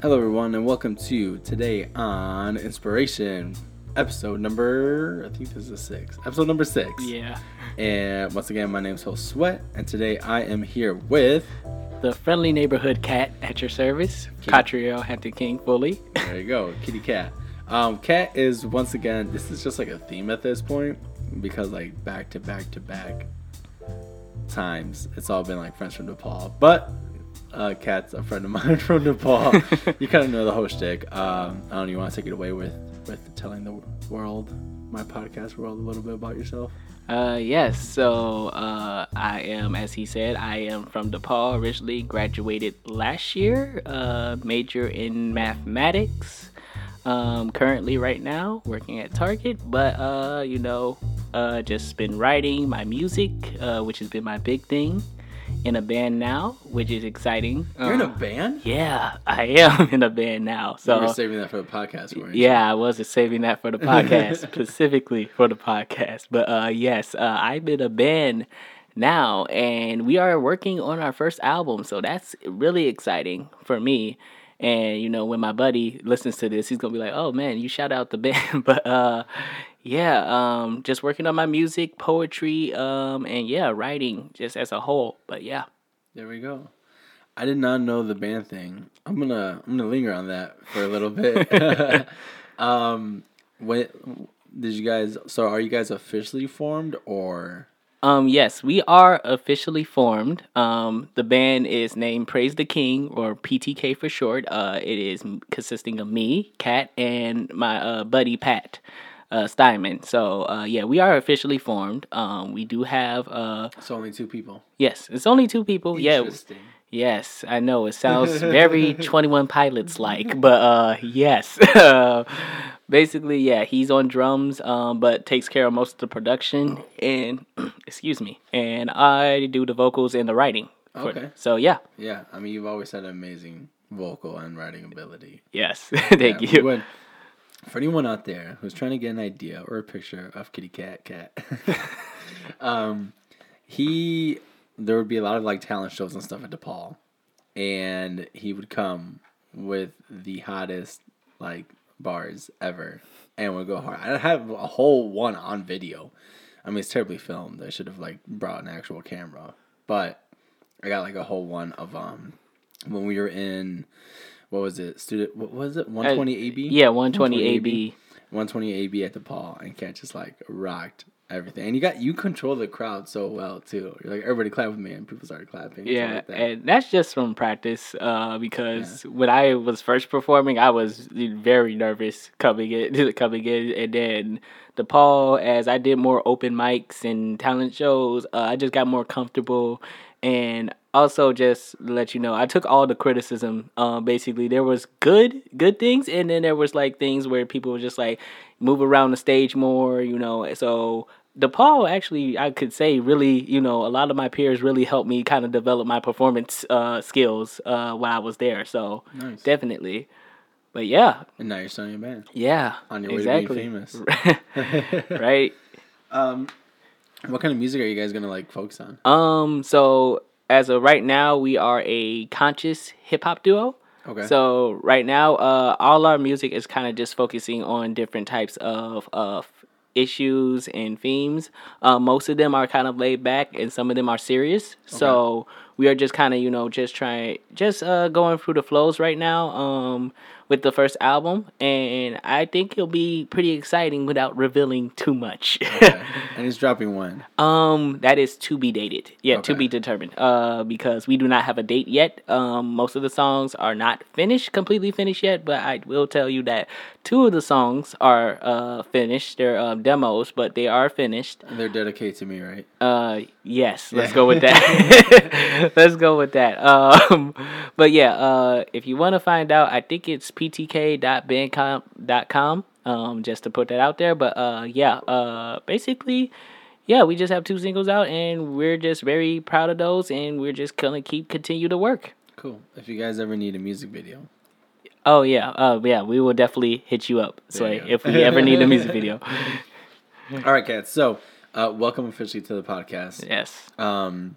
Hello, everyone, and welcome to today on Inspiration, episode number. I think this is six. Episode number six. Yeah. And once again, my name is Josue, and today I am here with. The friendly neighborhood cat at your service. Catriel Hampton King Fully. There you go, Kitty Kat. Um, Cat is once again. This is just like a theme at this point because like back to back to back times, it's all been like friends from DePaul. But uh, Kat's a friend of mine from DePaul. you kind of know the whole shtick. Um, I don't know. You want to take it away with with telling the world, my podcast world, a little bit about yourself. Uh, yes, so uh, I am, as he said, I am from DePaul, originally graduated last year, uh, major in mathematics. Um, currently, right now, working at Target, but uh, you know, uh, just been writing my music, uh, which has been my big thing. In a band now, which is exciting. You're in a Uh, band. Yeah, I am in a band now. So So you're saving that for the podcast, weren't you? Yeah, I was just saving that for the podcast, specifically for the podcast. But uh, yes, uh, I'm in a band now, and we are working on our first album. So that's really exciting for me. And you know, when my buddy listens to this, he's gonna be like, "Oh man, you shout out the band." but uh, yeah, um, just working on my music, poetry, um, and yeah, writing just as a whole. But yeah, There we go. I did not know the band thing. I'm gonna I'm gonna linger on that for a little bit. um, when did you guys? So are you guys officially formed or? Um, yes, we are officially formed. Um, the band is named Praise the King, or PTK for short. Uh, it is consisting of me, Kat, and my uh, buddy Pat uh, Steinman. So, uh, yeah, we are officially formed. Um, we do have, uh, It's only two people. yes, it's only two people. Yeah, Yes, I know it sounds very 21 Pilots like, but uh yes. Basically, yeah, he's on drums um but takes care of most of the production and excuse me, and I do the vocals and the writing. Okay. So, yeah. Yeah, I mean you've always had amazing vocal and writing ability. Yes. Thank Yeah, you. when- for anyone out there who's trying to get an idea or a picture of Kitty Cat Cat, um, he there would be a lot of like talent shows and stuff at DePaul, and he would come with the hottest like bars ever, and would go hard. I have a whole one on video. I mean, it's terribly filmed. I should have like brought an actual camera, but I got like a whole one of um when we were in what was it? Student what was it? 120 AB Uh, Yeah, 120 AB. 120 AB at DePaul and Kat just like rocked everything. And you got you control the crowd so well too. You're like everybody clap with me and people started clapping Yeah, like that. and that's just from practice. Uh, because when I was first performing, I was very nervous coming in, coming in, and then DePaul as I did more open mics and talent shows, uh, I just got more comfortable, and also just let you know, I took all the criticism. Uh, basically, there was good, good things, and then there was like things where people were just like move around the stage more, you know. So DePaul actually, I could say, really, you know, a lot of my peers really helped me kind of develop my performance uh, skills uh, while I was there. So Nice. definitely, but yeah, and now you're starting a band yeah, on your way exactly. to being famous right. um what kind of music are you guys gonna like focus on Um. So as of right now, we are a conscious hip hop duo. okay So right now, uh, all our music is kind of just focusing on different types of of issues and themes. Uh, most of them are kind of laid back, and some of them are serious. Okay. So we are just kind of you know just trying just uh, going through the flows right now. Um, with the first album, and I think it'll be pretty exciting without revealing too much. okay. and it's dropping one. Um, that is to be dated. Yeah, to be determined. Uh, because we do not have a date yet. Um, most of the songs are not finished, completely finished yet. But I will tell you that two of the songs are uh finished. They're uh, demos, but they are finished. and they're dedicated to me right Uh, yes, let's Yeah. go with that. let's go with that. Um, but yeah, uh, if you want to find out, I think it's ptk.bandcamp.com. Um, just to put that out there. But uh, yeah, uh, basically, yeah, we just have two singles out, and we're just very proud of those, and we're just gonna keep continue to work. cool if you guys ever need a music video Oh yeah, uh, yeah, we will definitely hit you up. So you if we ever need a music video, all right cats so uh welcome officially to the podcast yes. um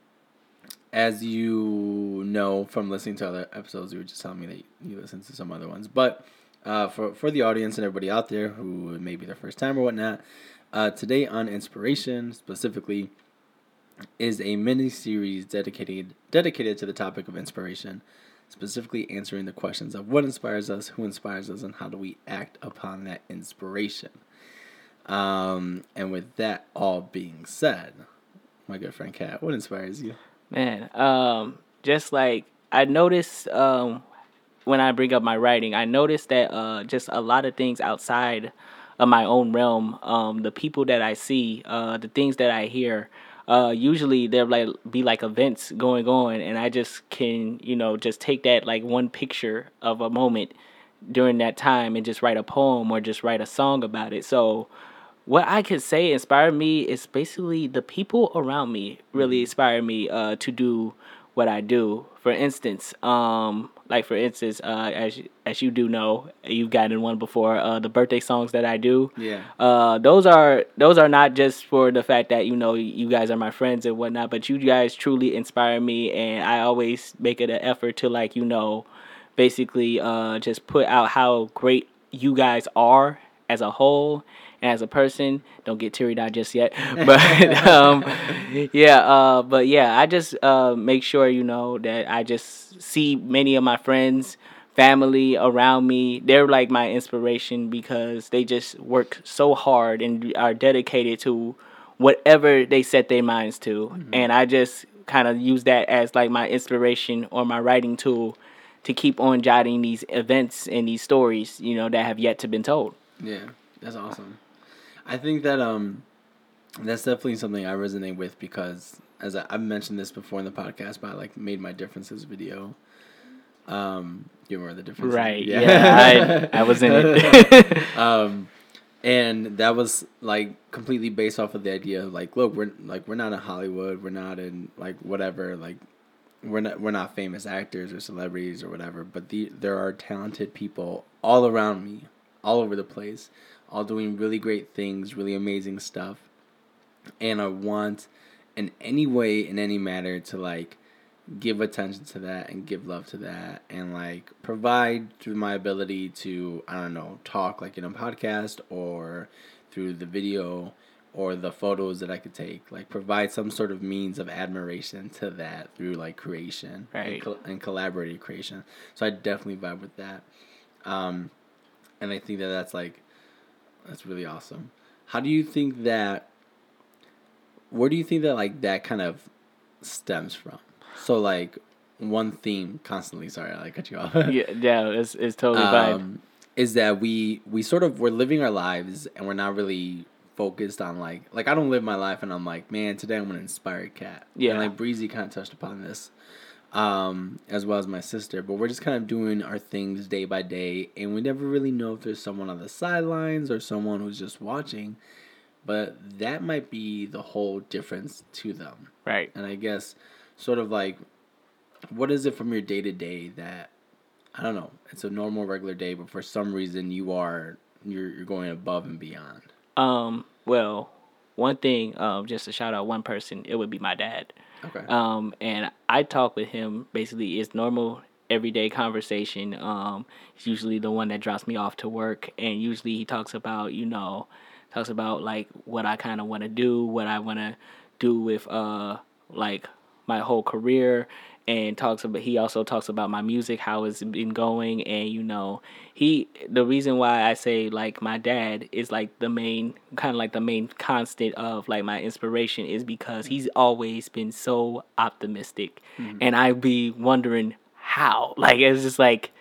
as you know from listening to other episodes, you were just telling me that you listened to some other ones. But uh, for for the audience and everybody out there who may be their first time or whatnot, uh, today on inspiration specifically is a mini series dedicated dedicated to the topic of inspiration, specifically answering the questions of what inspires us, who inspires us, and how do we act upon that inspiration. Um, and with that all being said, my good friend Kat, what inspires you? Man, um, just like I noticed um, when I bring up my writing, I noticed that uh, just a lot of things outside of my own realm, um, the people that I see, uh, the things that I hear, uh, usually there like be like events going on, and I just can you know just take that like one picture of a moment during that time and just write a poem or just write a song about it. So what I could say inspired me is basically the people around me really mm-hmm. inspired me uh, to do what I do. For instance, um, like for instance, uh, as as you do know, you've gotten one before. Uh, the birthday songs that I do, yeah, uh, those are those are not just for the fact that you know you guys are my friends and whatnot, but you guys truly inspire me, and I always make it an effort to like you know, basically uh, just put out how great you guys are as a whole as a person. Don't get teary eyed just yet, but um, yeah, uh, but yeah, I just uh, make sure you know that I just see many of my friends, family around me. They're like my inspiration because they just work so hard and are dedicated to whatever they set their minds to, mm-hmm. and I just kind of use that as like my inspiration or my writing tool to keep on jotting these events and these stories, you know, that have yet to been told. Yeah, that's awesome. I think that um, that's definitely something I resonate with because as I, have mentioned this before in the podcast, but I like made my differences video. Um, you remember the difference? Right. Yeah. yeah I, I was in it. um, and that was like completely based off of the idea of like, look, we're like we're not in Hollywood, we're not in like whatever, like we're not we're not famous actors or celebrities or whatever, but the there are talented people all around me, all over the place all doing really great things, really amazing stuff. And I want in any way, in any matter, to like give attention to that and give love to that and like provide through my ability to, I don't know, talk like in a podcast or through the video or the photos that I could take, like provide some sort of means of admiration to that through like creation right. and, col- and collaborative creation. So I definitely vibe with that. Um, and I think that that's like that's really awesome. How do you think that? Where do you think that like that kind of stems from? So like one theme constantly. Sorry, I cut you off. yeah, yeah, it's it's totally um, fine. Is that we we sort of we're living our lives and we're not really focused on like like I don't live my life and I'm like man today I'm gonna inspire a cat. Yeah, and like Breezy kind of touched upon this um, as well as my sister. But we're just kind of doing our things day by day, and we never really know if there's someone on the sidelines or someone who's just watching. But that might be the whole difference to them. Right. And I guess, sort of like, what is it from your day to day that, I don't know, it's a normal, regular day, but for some reason you are, you're, you're going above and beyond? Um, well, one thing, um, just to shout out one person, it would be my dad. Okay. Um, and I talk with him basically it's normal everyday conversation. Um, he's usually the one that drops me off to work, and usually he talks about you know, talks about like what I kind of want to do, what I want to do with uh like my whole career and talks about he also talks about my music how it's been going and you know he the reason why i say like my dad is like the main kind of like the main constant of like my inspiration is because he's always been so optimistic mm-hmm. and I'd be wondering how like it's just like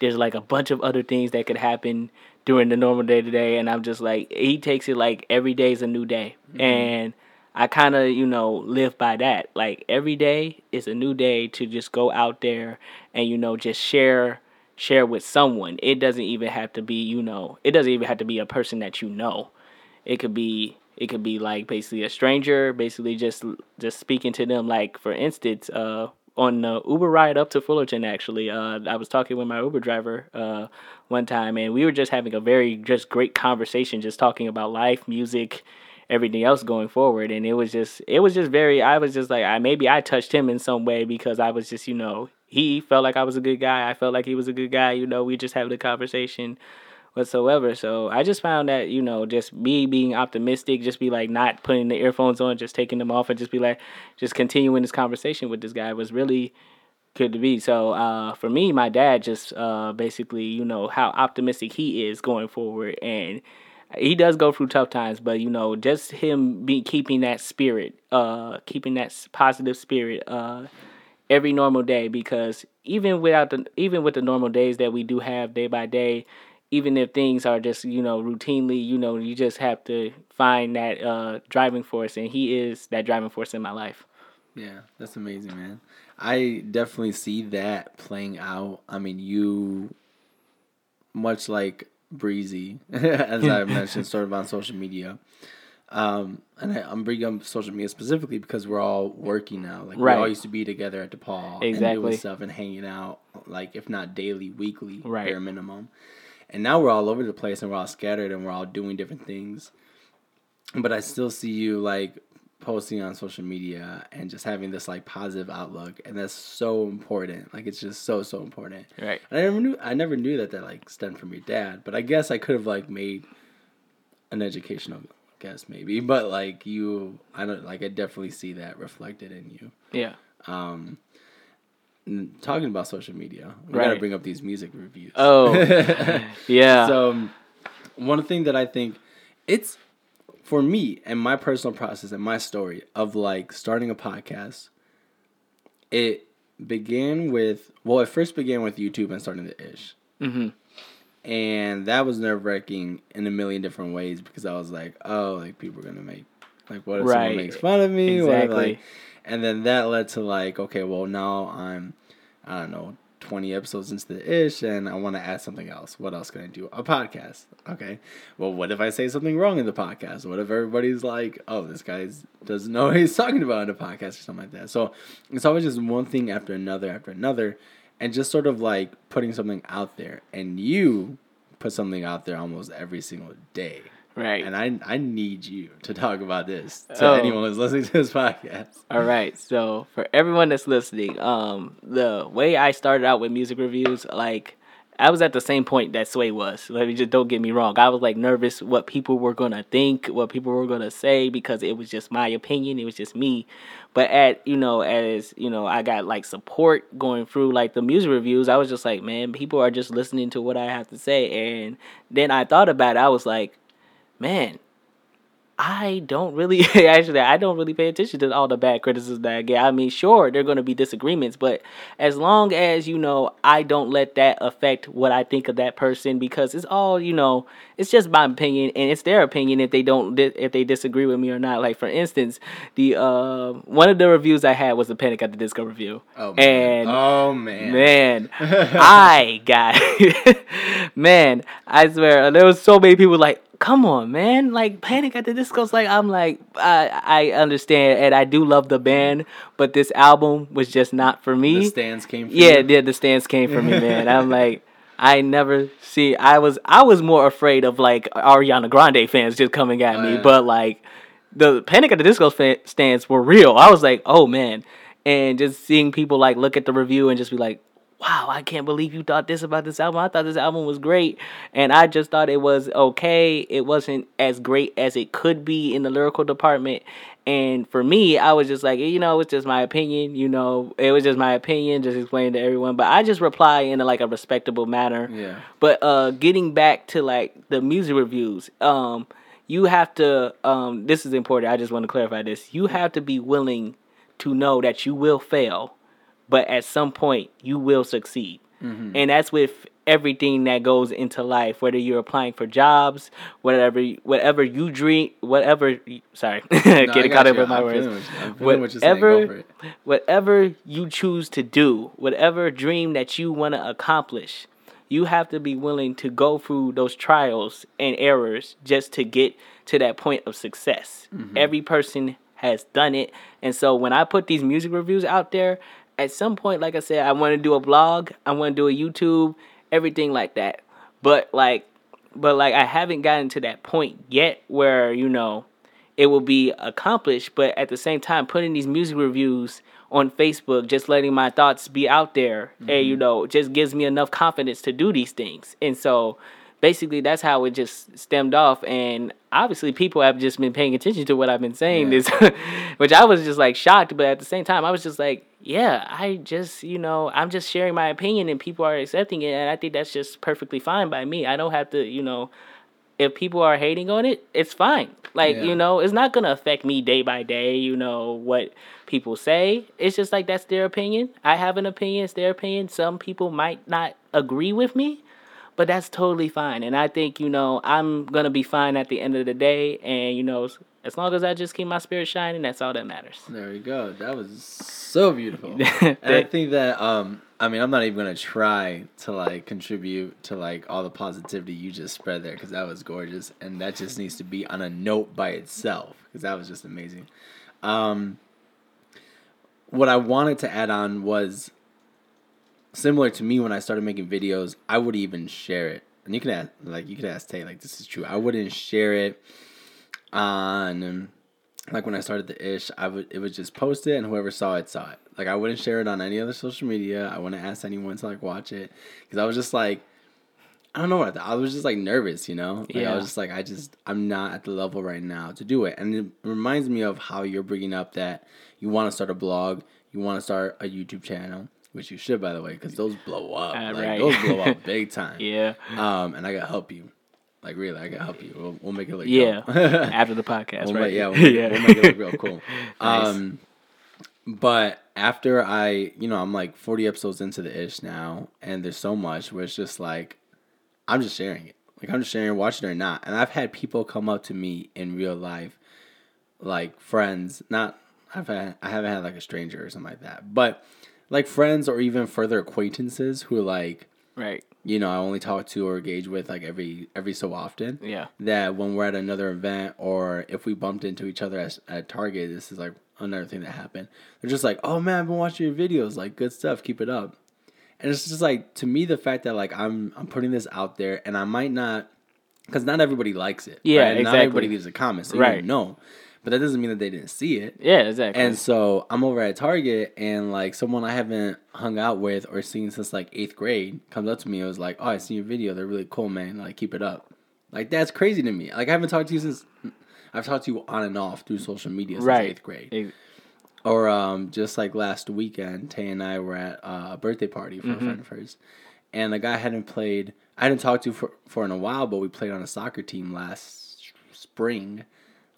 there's like a bunch of other things that could happen during the normal day to day and i'm just like he takes it like every day is a new day mm-hmm. and I kind of, you know, live by that. Like every day is a new day to just go out there and you know just share share with someone. It doesn't even have to be, you know, it doesn't even have to be a person that you know. It could be it could be like basically a stranger, basically just just speaking to them like for instance, uh on the Uber ride up to Fullerton actually, uh I was talking with my Uber driver uh one time and we were just having a very just great conversation just talking about life, music, everything else going forward. And it was just it was just very I was just like I maybe I touched him in some way because I was just, you know, he felt like I was a good guy. I felt like he was a good guy, you know, we just having a conversation whatsoever. So I just found that, you know, just me being optimistic, just be like not putting the earphones on, just taking them off and just be like just continuing this conversation with this guy was really good to be. So uh, for me, my dad just uh, basically, you know, how optimistic he is going forward, and he does go through tough times, but you know, just him be keeping that spirit, uh, keeping that positive spirit, uh, every normal day. Because even without the, even with the normal days that we do have day by day, even if things are just you know routinely, you know, you just have to find that uh, driving force, and he is that driving force in my life. Yeah, that's amazing, man. I definitely see that playing out. I mean, you, much like Breezy, as I mentioned, sort of on social media. Um, and I, am bringing up social media specifically because we're all working now. Like right. we all used to be together at DePaul exactly. and doing stuff and hanging out, like if not daily, weekly, right. bare minimum. And now we're all over the place and we're all scattered and we're all doing different things. But I still see you like posting on social media and just having this like positive outlook and that's so important. Like it's just so so important. Right. And i never knew i never knew that that like stemmed from your dad but i guess i could have like made an educational guess maybe but like you i don't like i definitely see that reflected in you. Yeah. Um talking about social media we right. gotta bring up these music reviews. Oh. Yeah. So one thing that i think it's for me and my personal process and my story of like starting a podcast, it began with well, it first began with YouTube and starting the ish. Mm-hmm. And that was nerve wracking in a million different ways because I was like, oh, like people are gonna make like what if right. someone makes fun of me? Exactly. What like, and then that led to like, okay, well now I'm I don't know, 20 episodes into the ish and I want to add something else. What else can I do? A podcast. Okay. Well, what if I say something wrong in the podcast? What if everybody's like, oh, this guy doesn't know what he's talking about in a podcast or something like that? So it's always just one thing after another after another and just sort of like putting something out there. And you put something out there almost every single day. Right. And I I need you to talk about this to oh. anyone who's listening to this podcast. All right. So for everyone that's listening, um, the way I started out with music reviews, like I was at the same point that Sway was. Let me just don't get me wrong. I was like nervous what people were gonna think, what people were gonna say, because it was just my opinion. It was just me. But at you know, as you know, I got like support going through like the music reviews. I was just like, man, people are just listening to what I have to say. And then I thought about it. I was like, man, I don't really actually I don't really pay attention to all the bad criticisms that I get. I mean, sure, there're going to be disagreements, but as long as you know I don't let that affect what I think of that person because it's all, you know, it's just my opinion and it's their opinion if they don't if they disagree with me or not. Like for instance, the uh one of the reviews I had was the Panic at the Disco review. Oh man. And oh man. Man, I got man, I swear there was so many people like come on, man. Like Panic at the Disco's like I'm like I I understand and I do love the band, but this album was just not for me. The stands came for Yeah, yeah, the stands came for me, man. I'm like I never see I was I was more afraid of like Ariana Grande fans just coming at oh, me, yeah. but like the Panic at the Disco stands were real. I was like, "Oh man." And just seeing people like look at the review and just be like, wow, I can't believe you thought this about this album. I thought this album was great. And I just thought it was okay. It wasn't as great as it could be in the lyrical department. And for me, I was just like, you know, it's just my opinion. You know, it was just my opinion, just explaining to everyone. But I just reply in a, like a respectable manner. Yeah. But uh, getting back to like the music reviews, um, you have to. Um, this is important. I just want to clarify this. You have to be willing to know that you will fail but at some point you will succeed. Mm-hmm. And that's with everything that goes into life, whether you're applying for jobs, whatever, whatever you dream, whatever. Sorry, no, getting caught up with my words. whatever, whatever you choose to do, whatever dream that you want to accomplish, you have to be willing to go through those trials and errors just to get to that point of success. Mm-hmm. Every person has done it, and so when I put these music reviews out there, at some point, like I said, I want to do a blog, I want to do a YouTube, everything like that. But like, but like, I haven't gotten to that point yet where you know, it will be accomplished. But at the same time, putting these music reviews on Facebook, just letting my thoughts be out there, mm-hmm. and you know, just gives me enough confidence to do these things. And so basically that's how it just stemmed off and obviously people have just been paying attention to what i've been saying yeah. this which i was just like shocked but at the same time i was just like yeah i just you know i'm just sharing my opinion and people are accepting it and i think that's just perfectly fine by me. I don't have to you know if people are hating on it it's fine. Like yeah. you know it's not gonna affect me day by day you know what people say. It's just like that's their opinion. I have an opinion it's their opinion. Some people might not agree with me but that's totally fine. And I think, you know, I'm going to be fine at the end of the day. And, you know, as long as I just keep my spirit shining, that's all that matters. There you go. That was so beautiful. and I think that, um, I mean, I'm not even going to try to like contribute to like all the positivity you just spread there because that was gorgeous. And that just needs to be on a note by itself because that was just amazing. Um, what I wanted to add on was similar to me when I started making videos, I would even share it. And you can ask, like, you could ask Tay, like, this is true. I wouldn't share it on, like, when I started the ish. I would, it would just post it, and whoever saw it saw it. Like, I wouldn't share it on any other social media. I wouldn't ask anyone to like watch it because I was just like, I don't know what I, I was just like nervous, you know. Like, yeah. I was just like, I just, I'm not at the level right now to do it, and it reminds me of how you're bringing up that you want to start a blog, you want to start a YouTube channel which you should, by the way, because those blow up. Uh, like, right. Those blow up big time. yeah. Um, and I gotta help you. Like really, I gotta help you. We'll, we'll make it look yeah after the podcast, we'll right? Make, yeah, we'll make, yeah. We'll make it look real cool. nice. Um, but after I, you know, I'm like 40 episodes into the ish now, and there's so much where it's just like, I'm just sharing it. Like I'm just sharing, watching or not. And I've had people come up to me in real life, like friends. Not I've had, I haven't had like a stranger or something like that, but like friends or even further acquaintances who like right you know I only talk to or engage with like every every so often. Yeah. That when we're at another event or if we bumped into each other at, at Target, this is like another thing that happened. They're just like, "Oh man, I've been watching your videos. Like good stuff. Keep it up." And it's just like to me the fact that like I'm I'm putting this out there and I might not because not everybody likes it. Yeah, right? exactly. Not everybody leaves a comment, so right. you don't know but that doesn't mean that they didn't see it. Yeah, exactly. And so I'm over at Target, and like someone I haven't hung out with or seen since like eighth grade comes up to me and was like, "Oh, I see your video. They're really cool, man. Like, keep it up." Like that's crazy to me. Like I haven't talked to you since I've talked to you on and off through social media since right. eighth grade. It, or um, just like last weekend, Tay and I were at uh, a birthday party for mm-hmm. a friend of hers, and the guy hadn't played. I hadn't talked to for for in a while, but we played on a soccer team last spring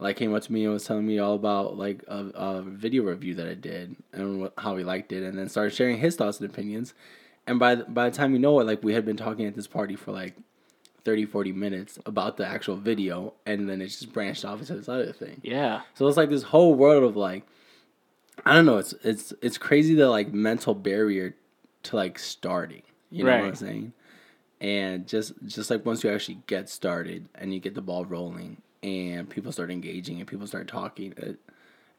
like came up to me and was telling me all about like a, a video review that I did and what, how he liked it, and then started sharing his thoughts and opinions. And by the, by the time you know it, like we had been talking at this party for like 30, 40 minutes about the actual video, and then it just branched off into this other thing. Yeah. So it's like this whole world of like, I don't know. It's it's it's crazy the like mental barrier to like starting. You know right. what I'm saying? And just just like once you actually get started and you get the ball rolling and people start engaging and people start talking, it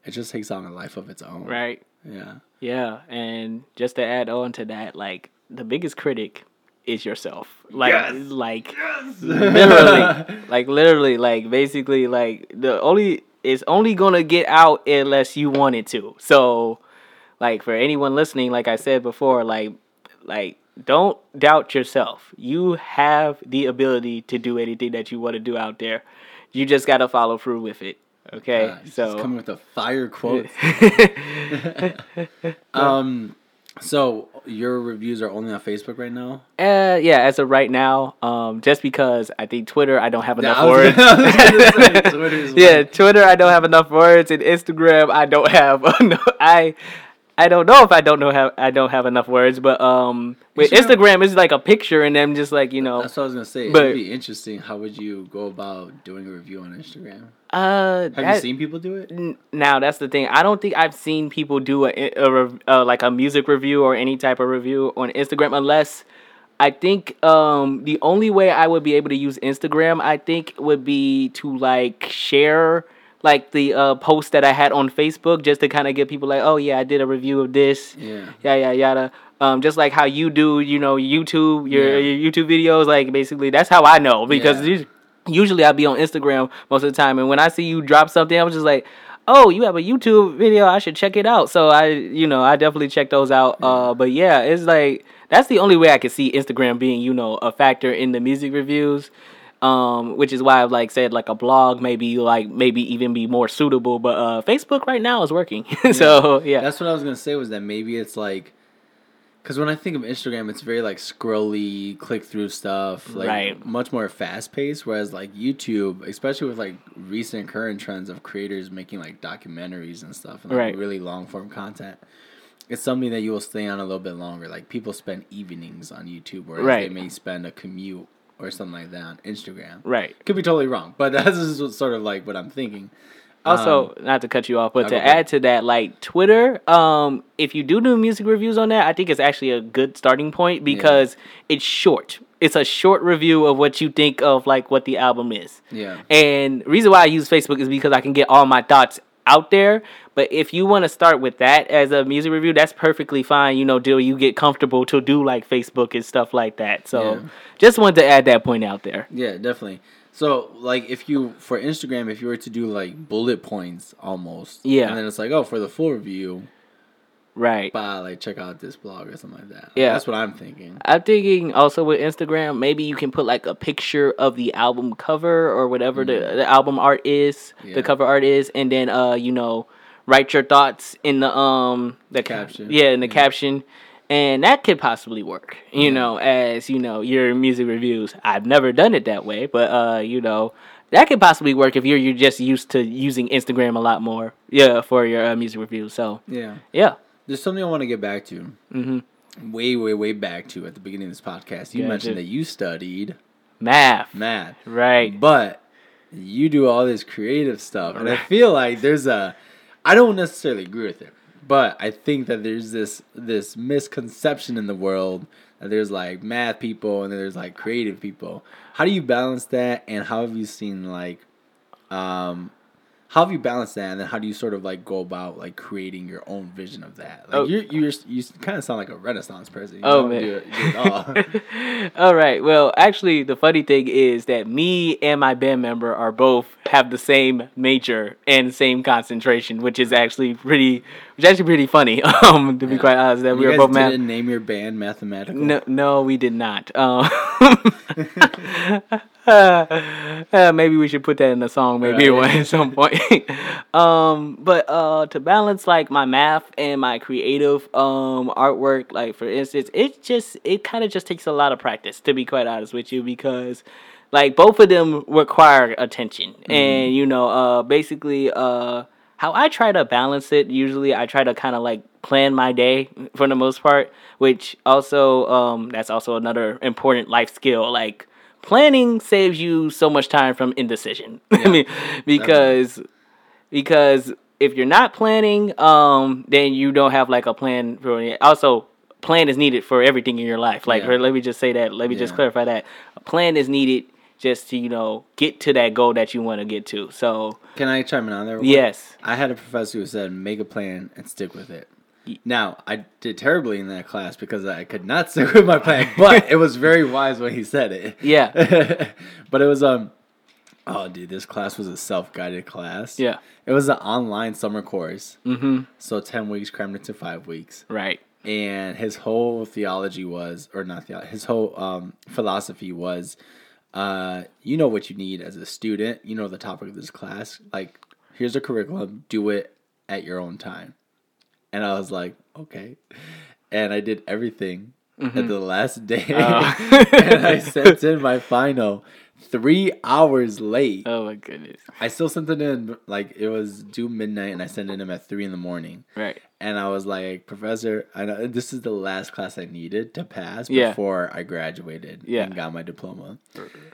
it just takes on a life of its own. Right. Yeah. Yeah, and just to add on to that, like the biggest critic is yourself. Like yes. like yes. literally like literally like basically like the only it's only gonna get out unless you want it to. So like for anyone listening, like I said before, like like don't doubt yourself. You have the ability to do anything that you want to do out there. You just got to follow through with it. Okay, uh, so coming with a fire quote. um, so your reviews are only on Facebook right now? Uh, yeah, as of right now. Um, just because I think Twitter, I don't have enough words. Yeah, Twitter, I don't have enough words, and Instagram, I don't have. I I don't know if I don't know how I don't have enough words, but um, with Instagram it's like a picture and then just like you know. That's what I was gonna say. But, It'd be interesting. How would you go about doing a review on Instagram? Uh, have that, you seen people do it? N- now that's the thing. I don't think I've seen people do a, a, a, like a music review or any type of review on Instagram unless. I think um, the only way I would be able to use Instagram, I think, would be to like share like the uh, post that I had on Facebook just to kind of get people like, oh yeah, I did a review of this. Yeah. Yeah, yeah, yada. Um, just like how you do, you know, YouTube, your, yeah. your YouTube videos. Like basically, that's how I know because yeah. usually I'll be on Instagram most of the time, and when I see you drop something, I'm just like, oh, you have a YouTube video, I should check it out. So I, you know, I definitely check those out. Uh, but yeah, it's like that's the only way I can see Instagram being, you know, a factor in the music reviews. Um, which is why I've like said like a blog maybe like maybe even be more suitable. But uh, Facebook right now is working. so yeah, That's what I was gonna say was that maybe it's like, because when I think of Instagram, it's very like scrolly, click through stuff, like Right. much more fast paced. Whereas like YouTube, especially with like recent current trends of creators making like documentaries and stuff, and like Right. really long form content. It's something that you will stay on a little bit longer. Like people spend evenings on YouTube, whereas Right. they may spend a commute or something like that on Instagram. right. Could be totally wrong, but that's just sort of like what I'm thinking. Also, Um, not to cut you off, but to add to that, like Twitter, um, if you do do music reviews on that, I think it's actually a good starting point because it's short. It's a short review of what you think of like what the album is. Yeah. And reason why I use Facebook is because I can get all my thoughts out there. But if you want to start with that as a music review, that's perfectly fine. You know, deal you get comfortable to do like Facebook and stuff like that. So Yeah. just wanted to add that point out there. Yeah, definitely. So, like, if you for Instagram, if you were to do like bullet points almost, Yeah. and then it's like, oh, for the full review, Right. bah, like check out this blog or something like that. Yeah. that's what I'm thinking. I'm thinking also with Instagram, maybe you can put like a picture of the album cover or whatever the, the album art is, Yeah. the cover art is, and then uh, you know, write your thoughts in the um the ca- Caption. Yeah, in the caption. And that could possibly work, you know, as you know, your music reviews. I've never done it that way, but uh, you know, that could possibly work if you're you're just used to using Instagram a lot more, yeah, for your uh, music reviews. So Yeah, yeah, there's something I want to get back to. Mm-hmm. Way, way, way back to at the beginning of this podcast. You mentioned that you studied math, math, right? but you do all this creative stuff, and I feel like there's a. I don't necessarily agree with it, but I think that there's this this misconception in the world that there's like math people and there's like creative people. How do you balance that, and how have you seen like, um, how have you balanced that, and then how do you sort of like go about like creating your own vision of that? Like Oh. you're you you kind of sound like a Renaissance person. You Oh, man. do it, do it all. All right. Well, actually, the funny thing is that me and my band member are both have the same major and same concentration, which is actually pretty, which is actually pretty funny. Um, to be quite honest, that we you were both math. didn't name your band mathematical. No, no, we did not. Um, uh, maybe we should put that in the song, maybe Right. one at some point. um, but uh, to balance like my math and my creative um artwork, like for instance, it just it kind of just takes a lot of practice. To be quite honest with you, because like both of them require attention, and you know, uh, basically, uh how I try to balance it, usually I try to kind of like plan my day for the most part, which also um that's also another important life skill. Like planning saves you so much time from indecision. I mean, because because if you're not planning, um, then you don't have like a plan for it. Also, plan is needed for everything in your life. Like, Yeah. let me just say that. Let me just clarify that. A plan is needed just to you know get to that goal that you want to get to. So Can I chime in on there? yes, I had a professor who said, make a plan and stick with it. Now, I did terribly in that class because I could not stick with my plan, but it was very wise when he said it. yeah, but it was, um, oh, dude, this class was a self guided class. yeah, It was an online summer course. mm-hmm, So 10 weeks crammed into five weeks. right, and his whole theology was or not theology, his whole um, philosophy was uh, you know what you need as a student you know the topic of this class like here's a curriculum do it at your own time and i was like okay and i did everything at the last day Oh. and i sent in my final three hours late oh my goodness, i still sent it in like it was due midnight and i sent it in at three in the morning right, and I was like, Professor, I know this is the last class I needed to pass Yeah. before I graduated Yeah. and got my diploma.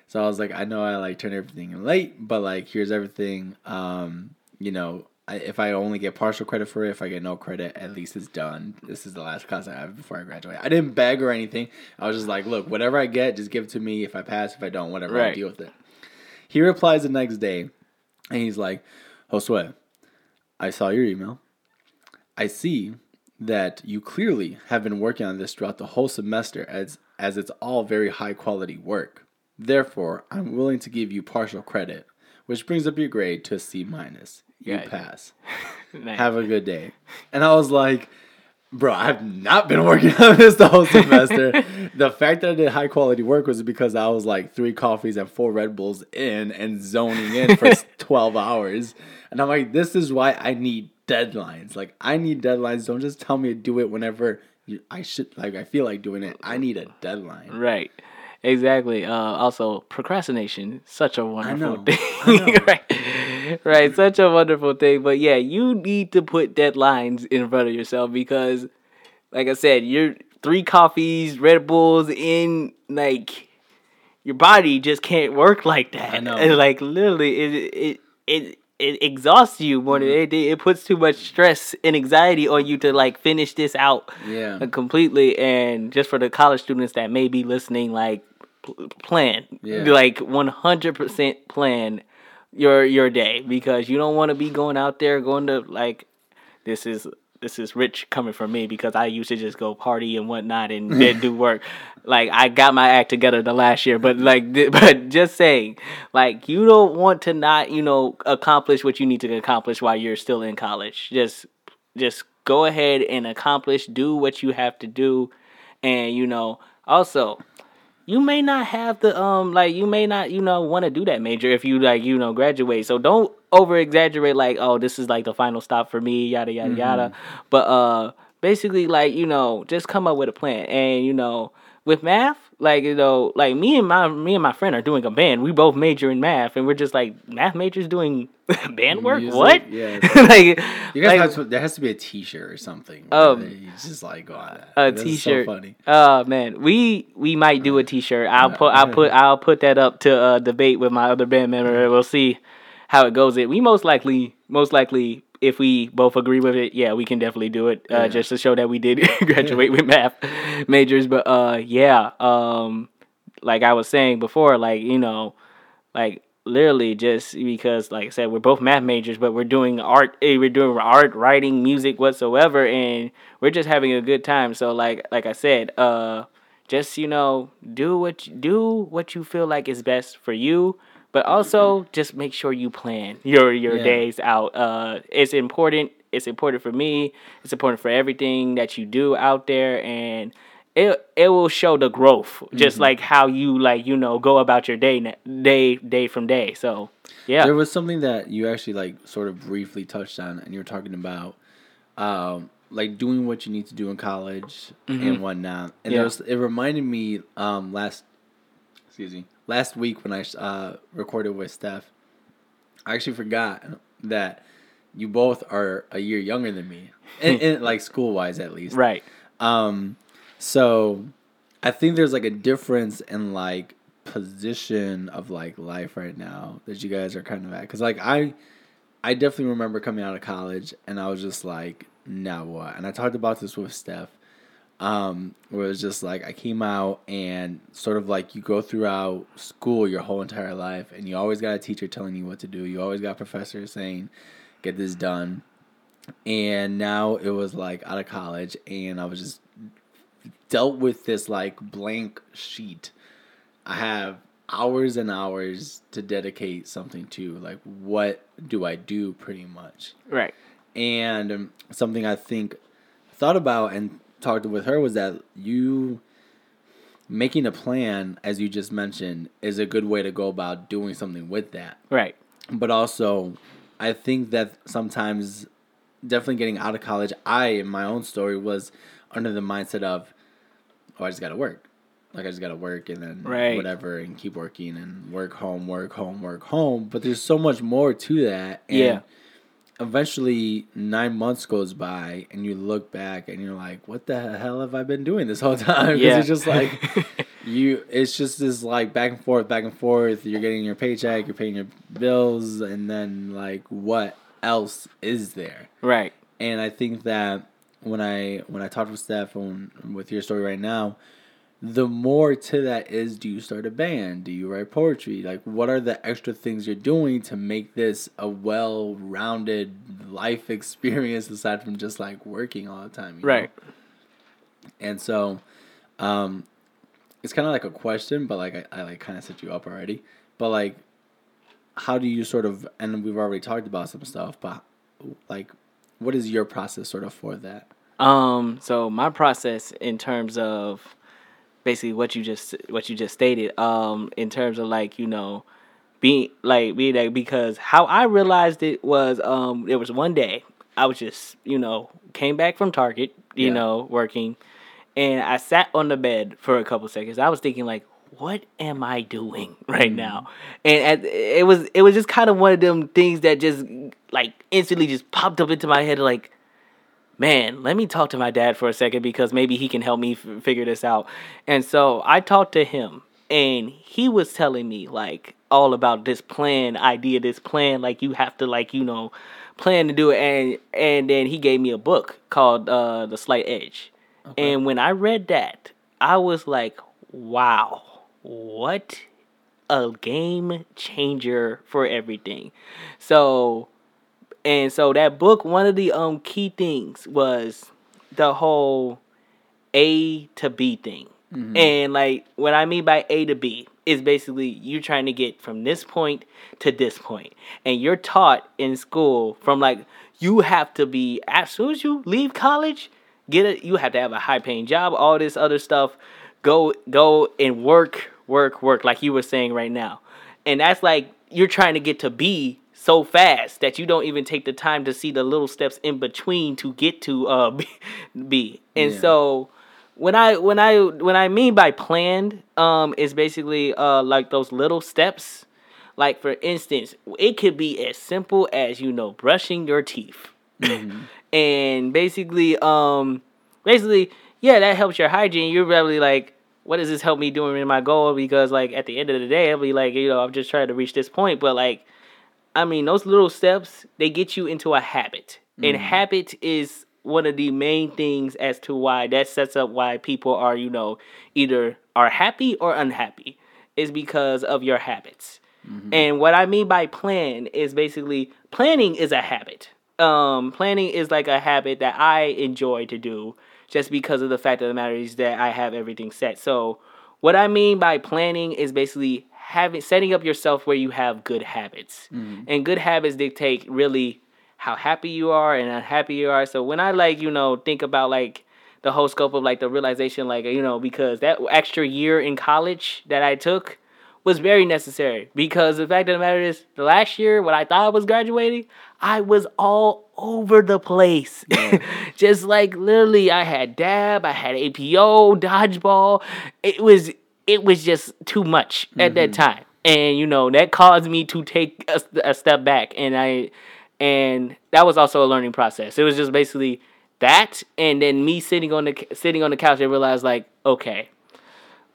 So I was like, I know I like turned everything in late, but like here's everything. Um, you know, I, if I only get partial credit for it, if I get no credit, at least it's done. This is the last class I have before I graduate. I didn't beg or anything. I was just like, look, whatever I get, just give it to me. If I pass, if I don't, whatever, I'll deal with it. He replies the next day, and he's like, Josue, I saw your email. I see that you clearly have been working on this throughout the whole semester as as it's all very high quality work. Therefore, I'm willing to give you partial credit, which brings up your grade to a C minus. You Yeah. pass. Nice. Have a good day. And I was like, bro, I've not been working on this the whole semester. the fact that I did high quality work was because I was like three coffees and four Red Bulls in and zoning in for 12 hours. And I'm like, this is why I need deadlines. Like, I need deadlines. Don't just tell me to do it whenever you, I should, like, I feel like doing it. I need a deadline. Right. Exactly. Uh, also, procrastination, such a wonderful thing. Right. Right. Such a wonderful thing. But yeah, you need to put deadlines in front of yourself because, like I said, you're three coffees, Red Bulls in, like, your body just can't work like that. I know. And, like, literally, it, it, it, it exhausts you more than Mm-hmm. anything. It puts too much stress and anxiety on you to, like, finish this out Yeah. uh, completely and just for the college students that may be listening like pl- plan Yeah. like 100% plan your your day because you don't want to be going out there going to like this is this is rich coming from me because I used to just go party and whatnot and then do work. Like I got my act together the last year, but like, th- but just saying, like you don't want to not, you know, accomplish what you need to accomplish while you're still in college. Just, just go ahead and accomplish, do what you have to do, and you know, also you may not have the um like you may not you know want to do that major if you like you know graduate. So don't over exaggerate like oh this is like the final stop for me yada yada yada. But uh basically like you know just come up with a plan. And you know with math like you know like me and my me and my friend are doing a band we both major in math and we're just like math majors doing band work Music? what Yeah. like You guys like, have to, there has to be a T-shirt or something. Um, where you just like go on that. a t-shirt. So funny. Oh man, we we might do a t-shirt. I'll put I'll put I'll put that up to uh, debate with my other band member. We'll see how it goes. It we most likely most likely if we both agree with it, yeah, we can definitely do it. Uh, Yeah. Just to show that we did graduate with math majors. But uh, yeah, um, like I was saying before, like you know, like literally just because like I said, we're both math majors, but we're doing art eh, we're doing art, writing, music, whatsoever, and we're just having a good time. So like like I said, uh just you know, do what you, do what you feel like is best for you. But also just make sure you plan your your Yeah. days out. Uh it's important it's important for me. It's important for everything that you do out there and it it will show the growth, just Mm-hmm. like how you like you know go about your day day day from day. So yeah, There was something that you actually like sort of briefly touched on, and you were talking about um, like doing what you need to do in college and whatnot. And Yeah. was, it reminded me um, last excuse me last week when I uh, recorded with Steph. I actually forgot that you both are a year younger than me, in, in, like school wise at least. right, Um, so I think there's like a difference in like position of like life right now that you guys are kind of at. Cause like I, I definitely remember coming out of college and I was just like, now what? And I talked about this with Steph. Um, where it was just like I came out and sort of like you go throughout school your whole entire life and you always got a teacher telling you what to do. You always got professors saying, get this done. And now it was like out of college and I was just dealt with this like blank sheet. I have hours and hours to dedicate something to. Like, what do I do pretty much? right, And um, something I think thought about and talked with her was that you making a plan, as you just mentioned, is a good way to go about doing something with that right, but also I think that sometimes definitely getting out of college, I in my own story was under the mindset of, oh, I just gotta work. Like I just gotta work and then Right. whatever and keep working and work home, work home, work home. But there's so much more to that. And Yeah. Eventually, nine months goes by, and you look back, and you're like, "What the hell have I been doing this whole time?" Because Yeah. it's just like you it's just this like back and forth back and forth you're getting your paycheck you're paying your bills and then like what else is there right, and i think that when i when i talked with steph and with your story right now the more to that is do you start a band do you write poetry like what are the extra things you're doing to make this a well-rounded life experience aside from just like working all the time you know? right, And so, um, it's kind of like a question, but like I, I like kind of set you up already. But like, how do you sort of? And we've already talked about some stuff, but like, what is your process sort of for that? Um, so my process in terms of basically what you just what you just stated, um, in terms of like, you know, being like being like because how I realized it was um it was one day I was just, you know, came back from Target, you Yeah. know, working and I sat on the bed for a couple seconds. I was thinking like what am I doing right now? And at, it was it was just kind of one of them things that just like instantly just popped up into my head like man, let me talk to my dad for a second because maybe he can help me f- figure this out. And so I talked to him, and he was telling me like all about this plan, idea, this plan. Like you have to like you know plan to do it, and and then he gave me a book called uh, The Slight Edge. And when I read that, I was like, wow, what a game changer for everything. So and so that book one of the um key things was the whole a to b thing. And like what i mean by a to b is basically you trying to get from this point to this point. point and you're taught in school from like you have to be as soon as you leave college get it you have to have a high paying job all this other stuff. Go go and work work work like you were saying right now. And that's like you're trying to get to B so fast that you don't even take the time to see the little steps in between to get to uh B. B. And Yeah. so when I when I when I mean by planned um is basically uh like those little steps. Like for instance, it could be as simple as you know brushing your teeth. and basically um basically yeah that helps your hygiene you're probably like what does this help me doing in my goal because like at the end of the day i'll be like you know i'm just trying to reach this point but like i mean those little steps they get you into a habit and habit is one of the main things as to why that sets up why people are you know either are happy or unhappy is because of your habits and what I mean by plan is basically planning is a habit. Um, planning is like a habit that I enjoy to do just because of the fact of the matter is that I have everything set. So what I mean by planning is basically having setting up yourself where you have good habits. Mm-hmm. And good habits dictate really how happy you are and unhappy you are. So when I like, you know, think about like the whole scope of like the realization like, you know, because that extra year in college that I took was very necessary because the fact of the matter is the last year when I thought I was graduating, I was all over the place. Just like literally I had dab, I had APO, dodgeball. It was it was just too much at that time. And you know, that caused me to take a, a step back and I and that was also a learning process. It was just basically that and then me sitting on the sitting on the couch and realized like, okay,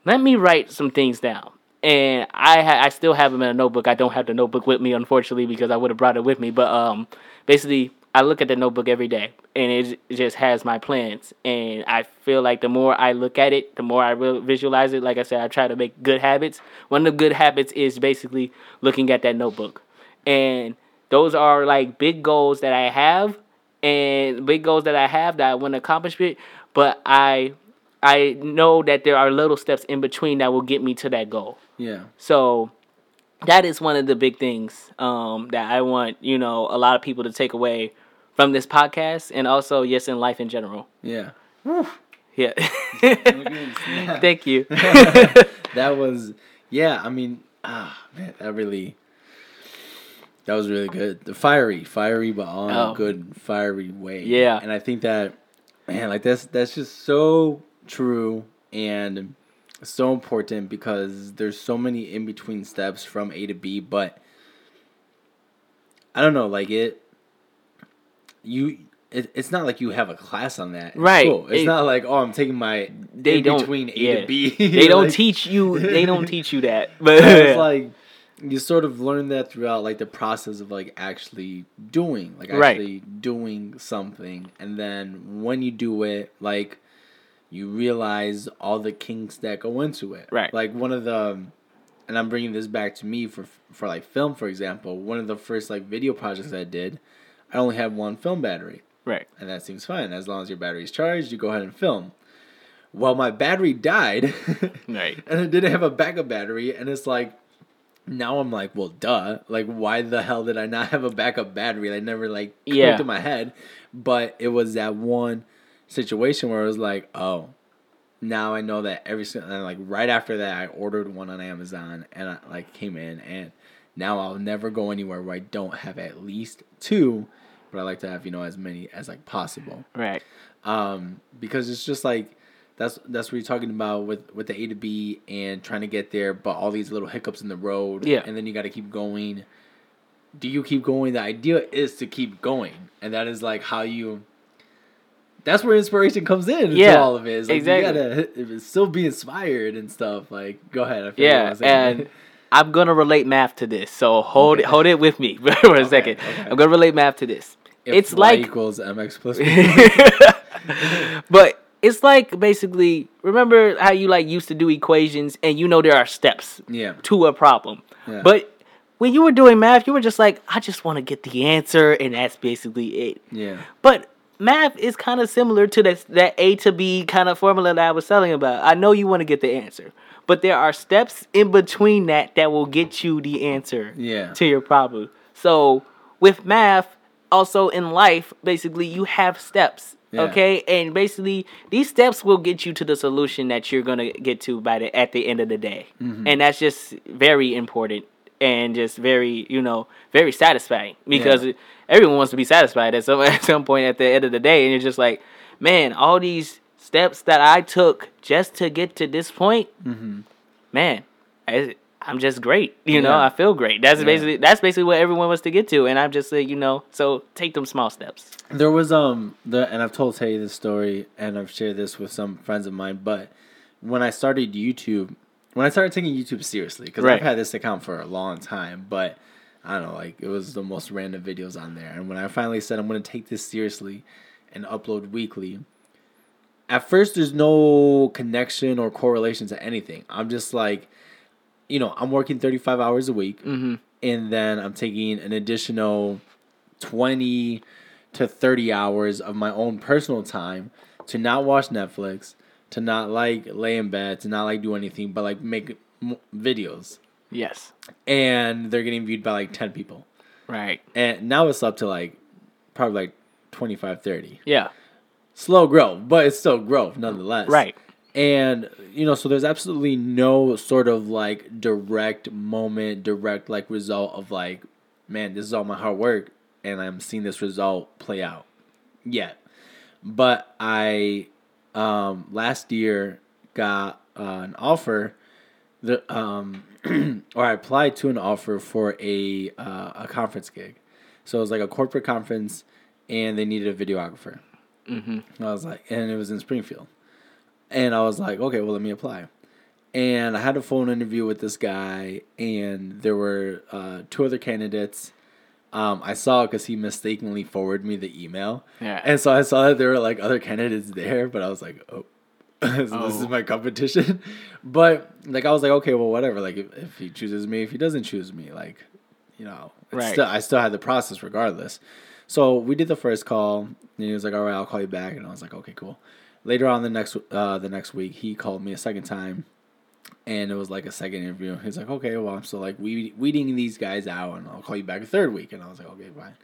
let me write some things down. And I ha- I still have them in a notebook. I don't have the notebook with me, unfortunately, because I would have brought it with me. But um, basically, I look at the notebook every day, and it, just has my plans. And I feel like the more I look at it, the more I will visualize it. Like I said, I try to make good habits. One of the good habits is basically looking at that notebook, and those are like big goals that I have, and big goals that I have that I want to accomplish it. But I I know that there are little steps in between that will get me to that goal. Yeah. So that is one of the big things um, that I want, you know, a lot of people to take away from this podcast and also, yes, in life in general. Yeah. Yeah. Thank you. that was yeah i mean ah man that really that was really good the fiery fiery but all in Oh. a good fiery way Yeah. and i think that man like that's that's just so true and so important because there's so many in between steps from a to b but i don't know like it you it, it's not like you have a class on that Right. school. it's It- not like oh i'm taking my They don't between a yeah. to b They don't teach you. They don't teach you that. But it's like you sort of learn that throughout like the process of like actually doing like Right. actually doing something and then when you do it like you realize all the kinks that go into it Right. like one of the and i'm bringing this back to me for for like film for example one of the first like video projects i did i only have one film battery right. and that seems fine as long as your battery's charged you go ahead and film Well, my battery died, Right. and I didn't have a backup battery, and it's like now I'm like, well, duh. Like, why the hell did I not have a backup battery? I never like clicked Yeah. in my head, but it was that one situation where it was like, oh, now I know that every single and like right after that I ordered one on Amazon and I like came in and now I'll never go anywhere where I don't have at least two, but I like to have you know as many as like possible Right. um, because it's just like that's that's what you're talking about with with the A to B and trying to get there, but all these little hiccups in the road, Yeah. and then you got to keep going. Do you keep going? The idea is to keep going, and that is like how you. That's where inspiration comes in. Yeah, all of it. It's like exactly. You gotta still be inspired and stuff. Like, go ahead. I feel Yeah, like I was saying. and I'm gonna relate math to this. So hold Okay. hold it with me for a second. okay. I'm gonna relate math to this. If it's y like equals mx plus. b. but it's like basically remember how you like used to do equations and you know there are steps Yeah. to a problem. Yeah. But when you were doing math, you were just like, I just want to get the answer and that's basically it. yeah. But math is kind of similar to that that A to B kind of formula that I was telling about. I know you want to get the answer, but there are steps in between that that will get you the answer Yeah. to your problem. So with math, also in life, basically you have steps. Yeah. Okay, and basically these steps will get you to the solution that you're gonna get to by the at the end of the day, Mm-hmm. and that's just very important and just very you know very satisfying because Yeah. everyone wants to be satisfied at some at some point at the end of the day, and you're just like, man, all these steps that I took just to get to this point, man, I, I'm just great. You know, Yeah. I feel great. That's Yeah. basically that's basically what everyone wants to get to, and I'm just like, you know, so take them small steps. There was um the and I've told Tay this story and I've shared this with some friends of mine, but when I started YouTube, when I started taking YouTube seriously, because Right. I've had this account for a long time, but I don't know, like it was the most random videos on there. And when I finally said I'm gonna take this seriously and upload weekly, at first there's no connection or correlation to anything. I'm just like, you know, I'm working 35 hours a week, mm-hmm. and then I'm taking an additional 20 to 30 hours of my own personal time to not watch Netflix, to not like lay in bed, to not like do anything, but like make m- videos. Yes, And they're getting viewed by like 10 people. right. And now it's up to like probably like 25, 30. Yeah, Slow growth, but it's still growth nonetheless. right. And you know, so there's absolutely no sort of like direct moment, direct like result of like, man, this is all my hard work, and I'm seeing this result play out yet. But I, um, last year got uh, an offer, the um, or I applied to an offer for a uh, a conference gig. So it was like a corporate conference, and they needed a videographer. Mm-hmm. I was like, and it was in Springfield. And I was like, okay, well, let me apply. And I had a phone interview with this guy, and there were uh, two other candidates. Um, I saw because he mistakenly forwarded me the email. Yeah. And so I saw that there were like other candidates there, but I was like, oh, so this is Oh. my competition. but like, I was like, okay, well, whatever. Like, if, if he chooses me, if he doesn't choose me, like, you know, Right. still, I still had the process regardless. So we did the first call, and he was like, "All right, I'll call you back," and I was like, "Okay, cool." Later on the next uh, the next week, he called me a second time, and it was like a second interview. He's like, "Okay, well, I'm still like weed- weeding these guys out, and I'll call you back a third week." And I was like, "Okay, fine."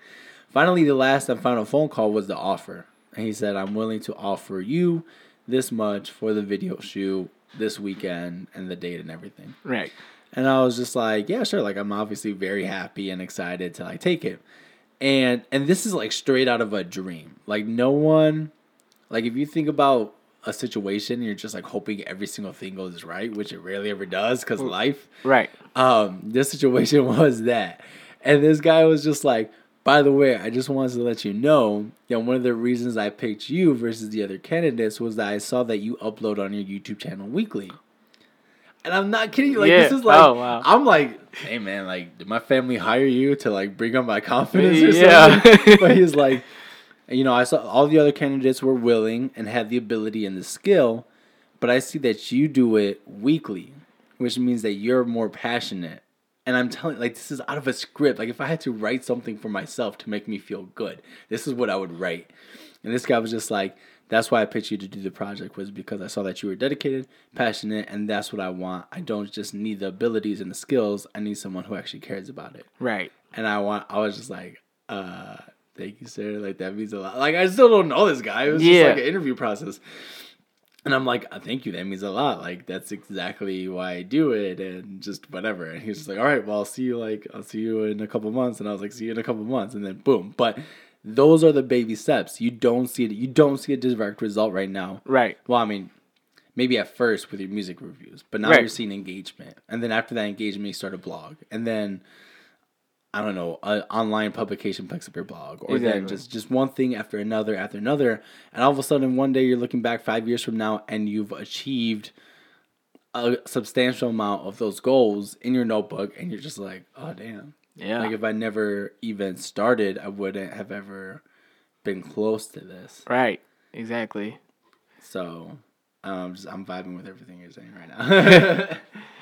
Finally, the last and final phone call was the offer, and he said, "I'm willing to offer you this much for the video shoot this weekend and the date and everything." Right. And I was just like, yeah, sure. Like I'm obviously very happy and excited to like take it. And and this is like straight out of a dream. Like no one like if you think about a situation you're just like hoping every single thing goes right, which it rarely ever does cuz life. Right. Um this situation was that. And this guy was just like, by the way, I just wanted to let you know that one of the reasons I picked you versus the other candidates was that I saw that you upload on your YouTube channel weekly. And I'm not kidding you. Like this is like Oh, wow. I'm like, hey man, like did my family hire you to like bring up my confidence or Yeah. something? but he's like, you know, I saw all the other candidates were willing and had the ability and the skill, but I see that you do it weekly, which means that you're more passionate. And I'm telling like this is out of a script. Like if I had to write something for myself to make me feel good, this is what I would write. And this guy was just like, that's why I picked you to do the project was because I saw that you were dedicated, passionate, and that's what I want. I don't just need the abilities and the skills. I need someone who actually cares about it. Right. And I want. I was just like, uh, thank you, sir. Like that means a lot. Like I still don't know this guy. It was Yeah. just like an interview process. And I'm like, uh, thank you. That means a lot. Like that's exactly why I do it, and just whatever. And he was just like, all right, well, I'll see you. Like I'll see you in a couple months. And I was like, see you in a couple months. And then boom. But those are the baby steps. You don't see it. You don't see a direct result right now. Right. Well, I mean, maybe at first with your music reviews, but now Right. you're seeing engagement, and then after that engagement, you start a blog, and then I don't know, an online publication picks up your blog, or then just just one thing after another after another, and all of a sudden one day you're looking back five years from now, and you've achieved a substantial amount of those goals in your notebook, and you're just like, oh damn. Yeah. Like if I never even started, I wouldn't have ever been close to this. right. Exactly. So um, just, I'm vibing with everything you're saying right now.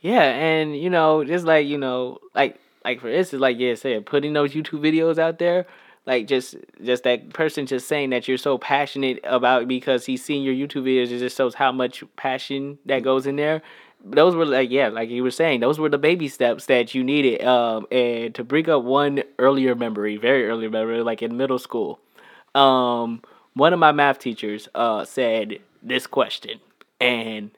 Yeah, and you know, just like you know, like like for instance, like yeah, said putting those YouTube videos out there, like just just that person just saying that you're so passionate about because he's seen your YouTube videos, it just shows how much passion that goes in there. Those were like yeah, like you were saying, those were the baby steps that you needed. Um, and to bring up one earlier memory, very early memory, like in middle school, um, one of my math teachers uh said this question, and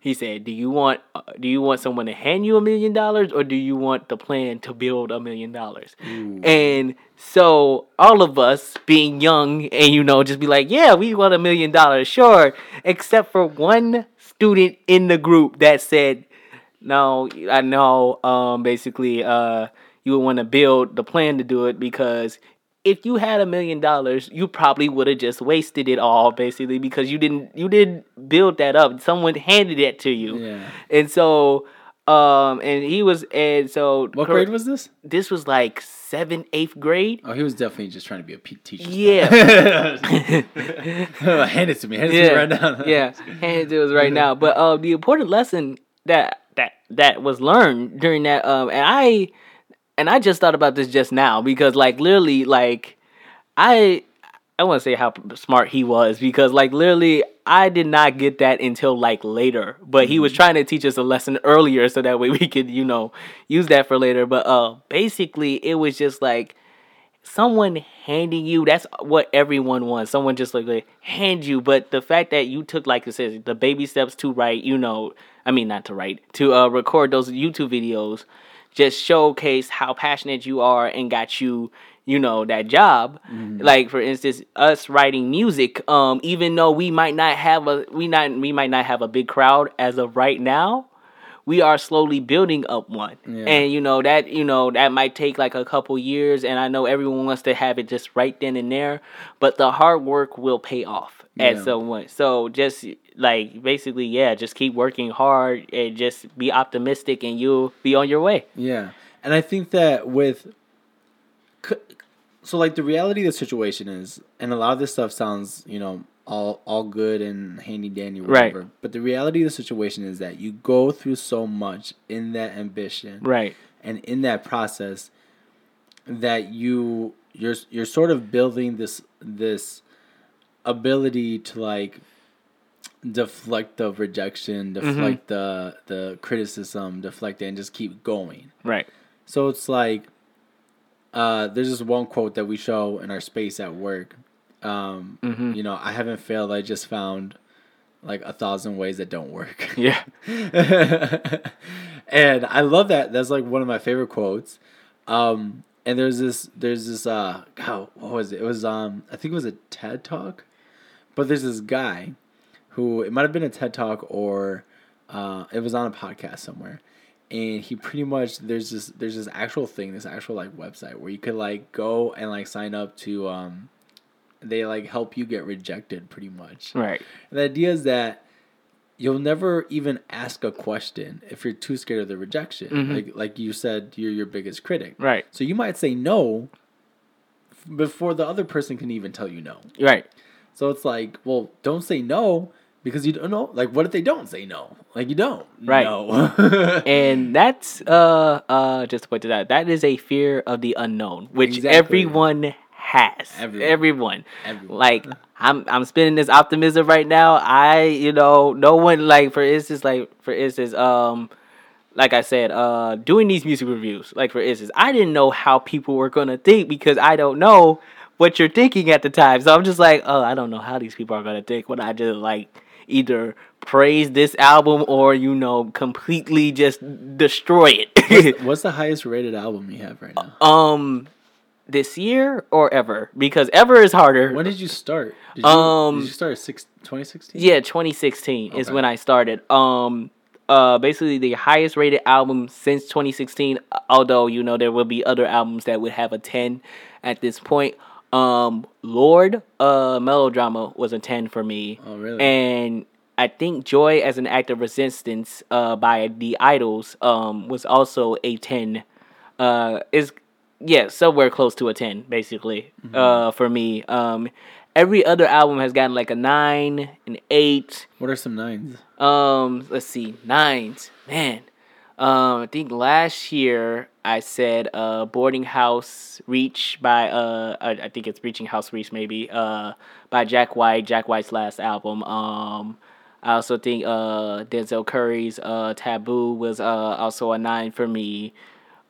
he said, "Do you want uh, do you want someone to hand you a million dollars or do you want the plan to build a million dollars?" And so all of us being young and you know just be like, "Yeah, we want a million dollars, sure," except for one student in the group that said, "No, I know um basically uh you would want to build the plan to do it because if you had a million dollars, you probably would have just wasted it all basically because you didn't you didn't build that up. Someone handed it to you. yeah. And so um and he was and so What grade was this? this was like seventh, eighth grade. Oh, he was definitely just trying to be a teacher. Yeah. hand it to me. Hand it to me right now. yeah, hand it to us right now. But uh, the important lesson that that that was learned during that um, and I and I just thought about this just now because like literally like I I want to say how smart he was because like literally I did not get that until like later, but he was trying to teach us a lesson earlier so that way we could you know use that for later. But uh, basically it was just like someone handing you that's what everyone wants someone just like, like hand you. But the fact that you took like it says the baby steps to write you know i mean not to write to uh, record those youtube videos just showcase how passionate you are and got you you know that job. Like for instance us writing music um even though we might not have a we not we might not have a big crowd as of right now we are slowly building up one. Yeah. and you know that you know that might take like a couple years and i know everyone wants to have it just right then and there but the hard work will pay off at Yeah. some point. So just like basically yeah just keep working hard and just be optimistic and you'll be on your way. Yeah, and I think that with, so like the reality of the situation is, and a lot of this stuff sounds, you know, all all good and handy dandy, Right. whatever. But the reality of the situation is that you go through so much in that ambition, right and in that process, that you you're you're sort of building this this ability to like deflect the rejection, mm-hmm. deflect the the criticism, deflect it, and just keep going. right So it's like, uh, there's this one quote that we show in our space at work. Um, You know, I haven't failed. I just found like a thousand ways that don't work. yeah and I love that. That's like one of my favorite quotes. Um, and there's this, there's this, uh, God, what was it? It was, um, I think it was a TED talk, but there's this guy who it might have been a TED talk or, uh, it was on a podcast somewhere. And he pretty much there's this there's this actual thing, this actual like website where you could like go and like sign up to um they like help you get rejected pretty much. right And the idea is that you'll never even ask a question if you're too scared of the rejection. Like like you said, you're your biggest critic. right So you might say no before the other person can even tell you no. right So it's like, well, don't say no because you don't know. Like, what if they don't say no? Like, you don't. Right. No. and that's uh uh just to point to that that is a fear of the unknown which Exactly. everyone has Everyone. everyone. Everyone. Like I'm I'm spinning this optimism right now. I you know no one like for instance like for instance um like I said uh doing these music reviews like for instance I didn't know how people were gonna think because I don't know what you're thinking at the time. So I'm just like oh I don't know how these people are gonna think when I just like either praise this album or you know completely just destroy it. what's, what's the highest rated album you have right now? um this year or ever because ever is harder. When did you start? Did you, Um, did you start six, 2016? Yeah, 2016 is when I started. Um, uh, basically the highest rated album since 2016. Although you know there will be other albums that would have a 10 at this point. Um, Lorde, uh, Melodrama was a 10 for me. Oh, really? And I think Joy as an Act of Resistance, uh, by the Idles, um, was also a 10. Uh, is yeah, somewhere close to a 10, basically, Mm-hmm. uh, for me. Um, every other album has gotten like a 9, an 8. What are some nines? Um, let's see, nines. Man. Um, I think last year I said uh Boarding House Reach by uh I, I think it's Reaching House Reach maybe uh by Jack White, Jack White's last album. Um I also think uh Denzel Curry's uh Taboo was uh also a 9 for me.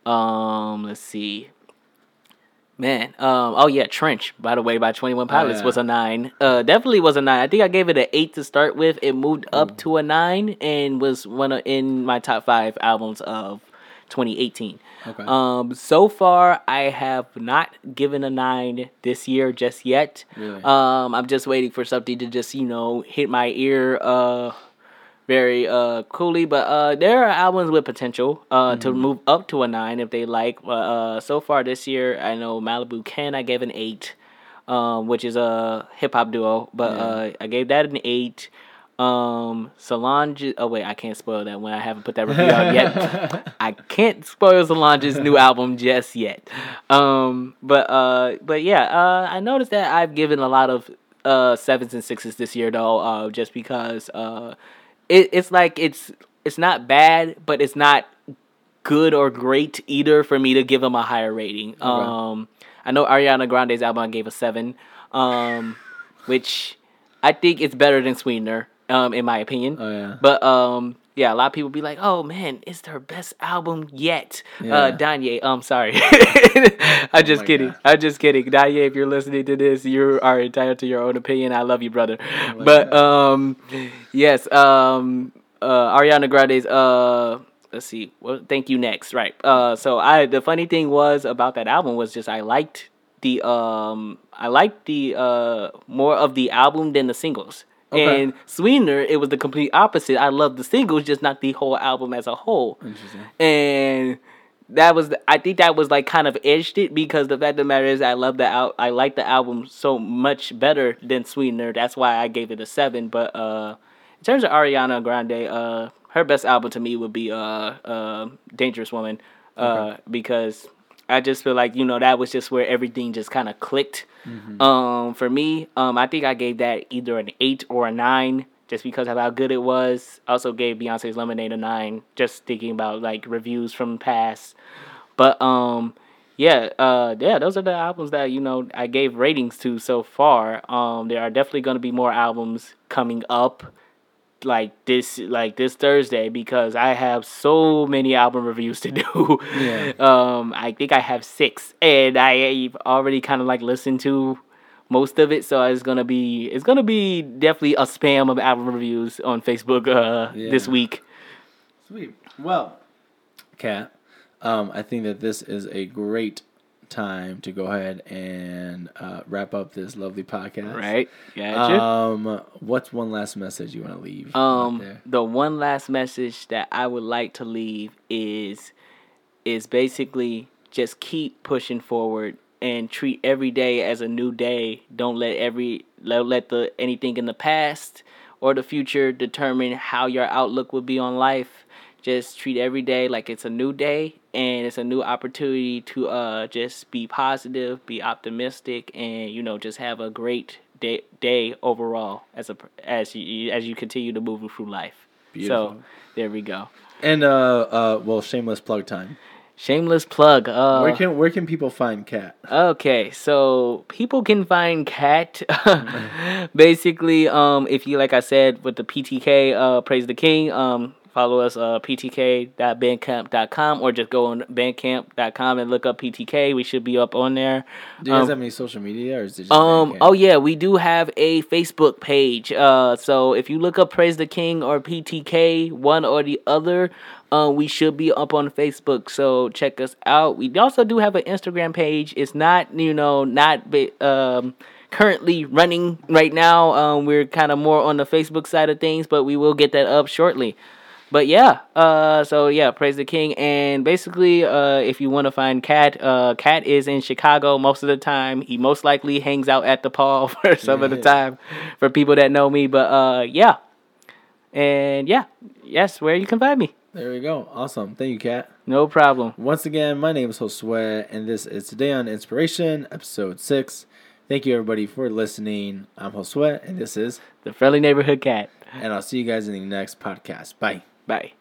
Um let's see. Man, um, oh yeah, Trench. By the way, by Twenty One Pilots yeah. was a nine. Uh, definitely was a nine. I think I gave it an eight to start with. It moved up to a nine and was one of, in my top five albums of 2018. Okay. Um, so far I have not given a nine this year just yet. Really? Um, I'm just waiting for something to just you know hit my ear. Uh, very uh coolly but uh there are albums with potential uh to move up to a nine if they like but uh so far this year i know malibu ken i gave an eight um which is a hip-hop duo but uh i gave that an eight. Um solange oh wait i can't spoil that one. I haven't put that review out yet. I can't spoil solange's new album just yet. Um but uh but yeah uh i noticed that i've given a lot of uh sevens and sixes this year though uh just because uh it, it's like it's it's not bad, but it's not good or great either for me to give them a higher rating. Um, I know Ariana Grande's album I gave a seven, um, which I think it's better than Sweetener, um, in my opinion. Oh, yeah. But um, yeah, a lot of people be like, "Oh man, it's their best album yet." Yeah. Uh, Danye, I'm sorry, I'm just my kidding. God. I'm just kidding. Danye, if you're listening to this, you are entitled to your own opinion. I love you, brother. my but um, yes, um, uh, Ariana Grande's uh, let's see. Well, thank you. Next, right? Uh, so I the funny thing was about that album was just I liked the um, I liked the uh more of the album than the singles. Okay. And Sweetener, it was the complete opposite. I loved the singles, just not the whole album as a whole Interesting. and that was I think that was like kind of edged it because the fact of the matter is I love the al- I like the album so much better than Sweetener. That's why I gave it a seven. But uh, in terms of Ariana Grande, uh, her best album to me would be uh, uh, Dangerous Woman, uh, because I just feel like you know that was just where everything just kind of clicked. Um, for me, um, I think I gave that either an eight or a nine, just because of how good it was. Also gave Beyonce's Lemonade a nine, just thinking about like reviews from past. But um, yeah, uh, yeah, those are the albums that you know I gave ratings to so far. Um, there are definitely going to be more albums coming up like this like this Thursday because I have so many album reviews to do. Yeah. Um I think I have 6 and I've already kind of like listened to most of it so it's going to be it's going to be definitely a spam of album reviews on Facebook uh this week. Sweet. Well, Kat, um, I think that this is a great time to go ahead and uh, wrap up this lovely podcast. Right? Gotcha. Um, what's one last message you want to leave? Um, there? the one last message that I would like to leave is is basically just keep pushing forward and treat every day as a new day. Don't let every let, let the anything in the past or the future determine how your outlook will be on life. Just treat every day like it's a new day and it's a new opportunity to uh just be positive, be optimistic, and you know just have a great day day overall as a as you as you continue to move through life. Beautiful. So there we go. And uh, uh, well, shameless plug time. Shameless plug. Uh, where can where can people find Kat? Okay, so people can find Kat basically um if you like I said with the PTK uh praise the king um follow us uh ptk.bandcamp.com or just go on bandcamp.com and look up PTK. We should be up on there. Do you guys Um, have any social media or is it just um. Bandcamp? Oh yeah, we do have a Facebook page. Uh. So if you look up Praise the King or PTK, one or the other, uh, we should be up on Facebook. So check us out. We also do have an Instagram page. It's not you know not um currently running right now. Um. We're kind of more on the Facebook side of things, but we will get that up shortly. But yeah, uh, so yeah, praise the king, and basically, uh, if you want to find Kat, uh, Kat is in Chicago most of the time. He most likely hangs out at DePaul for some of the time, for people that know me. But uh, yeah, and yeah, yes, where you can find me, There we go. Awesome. Thank you, Kat. no problem. Once again, my name is Josue, and this is Today on Inspiration, episode six. Thank you, everybody, for listening. I'm Josue, and this is, The friendly neighborhood cat. and I'll see you guys in the next podcast. Bye. Bye.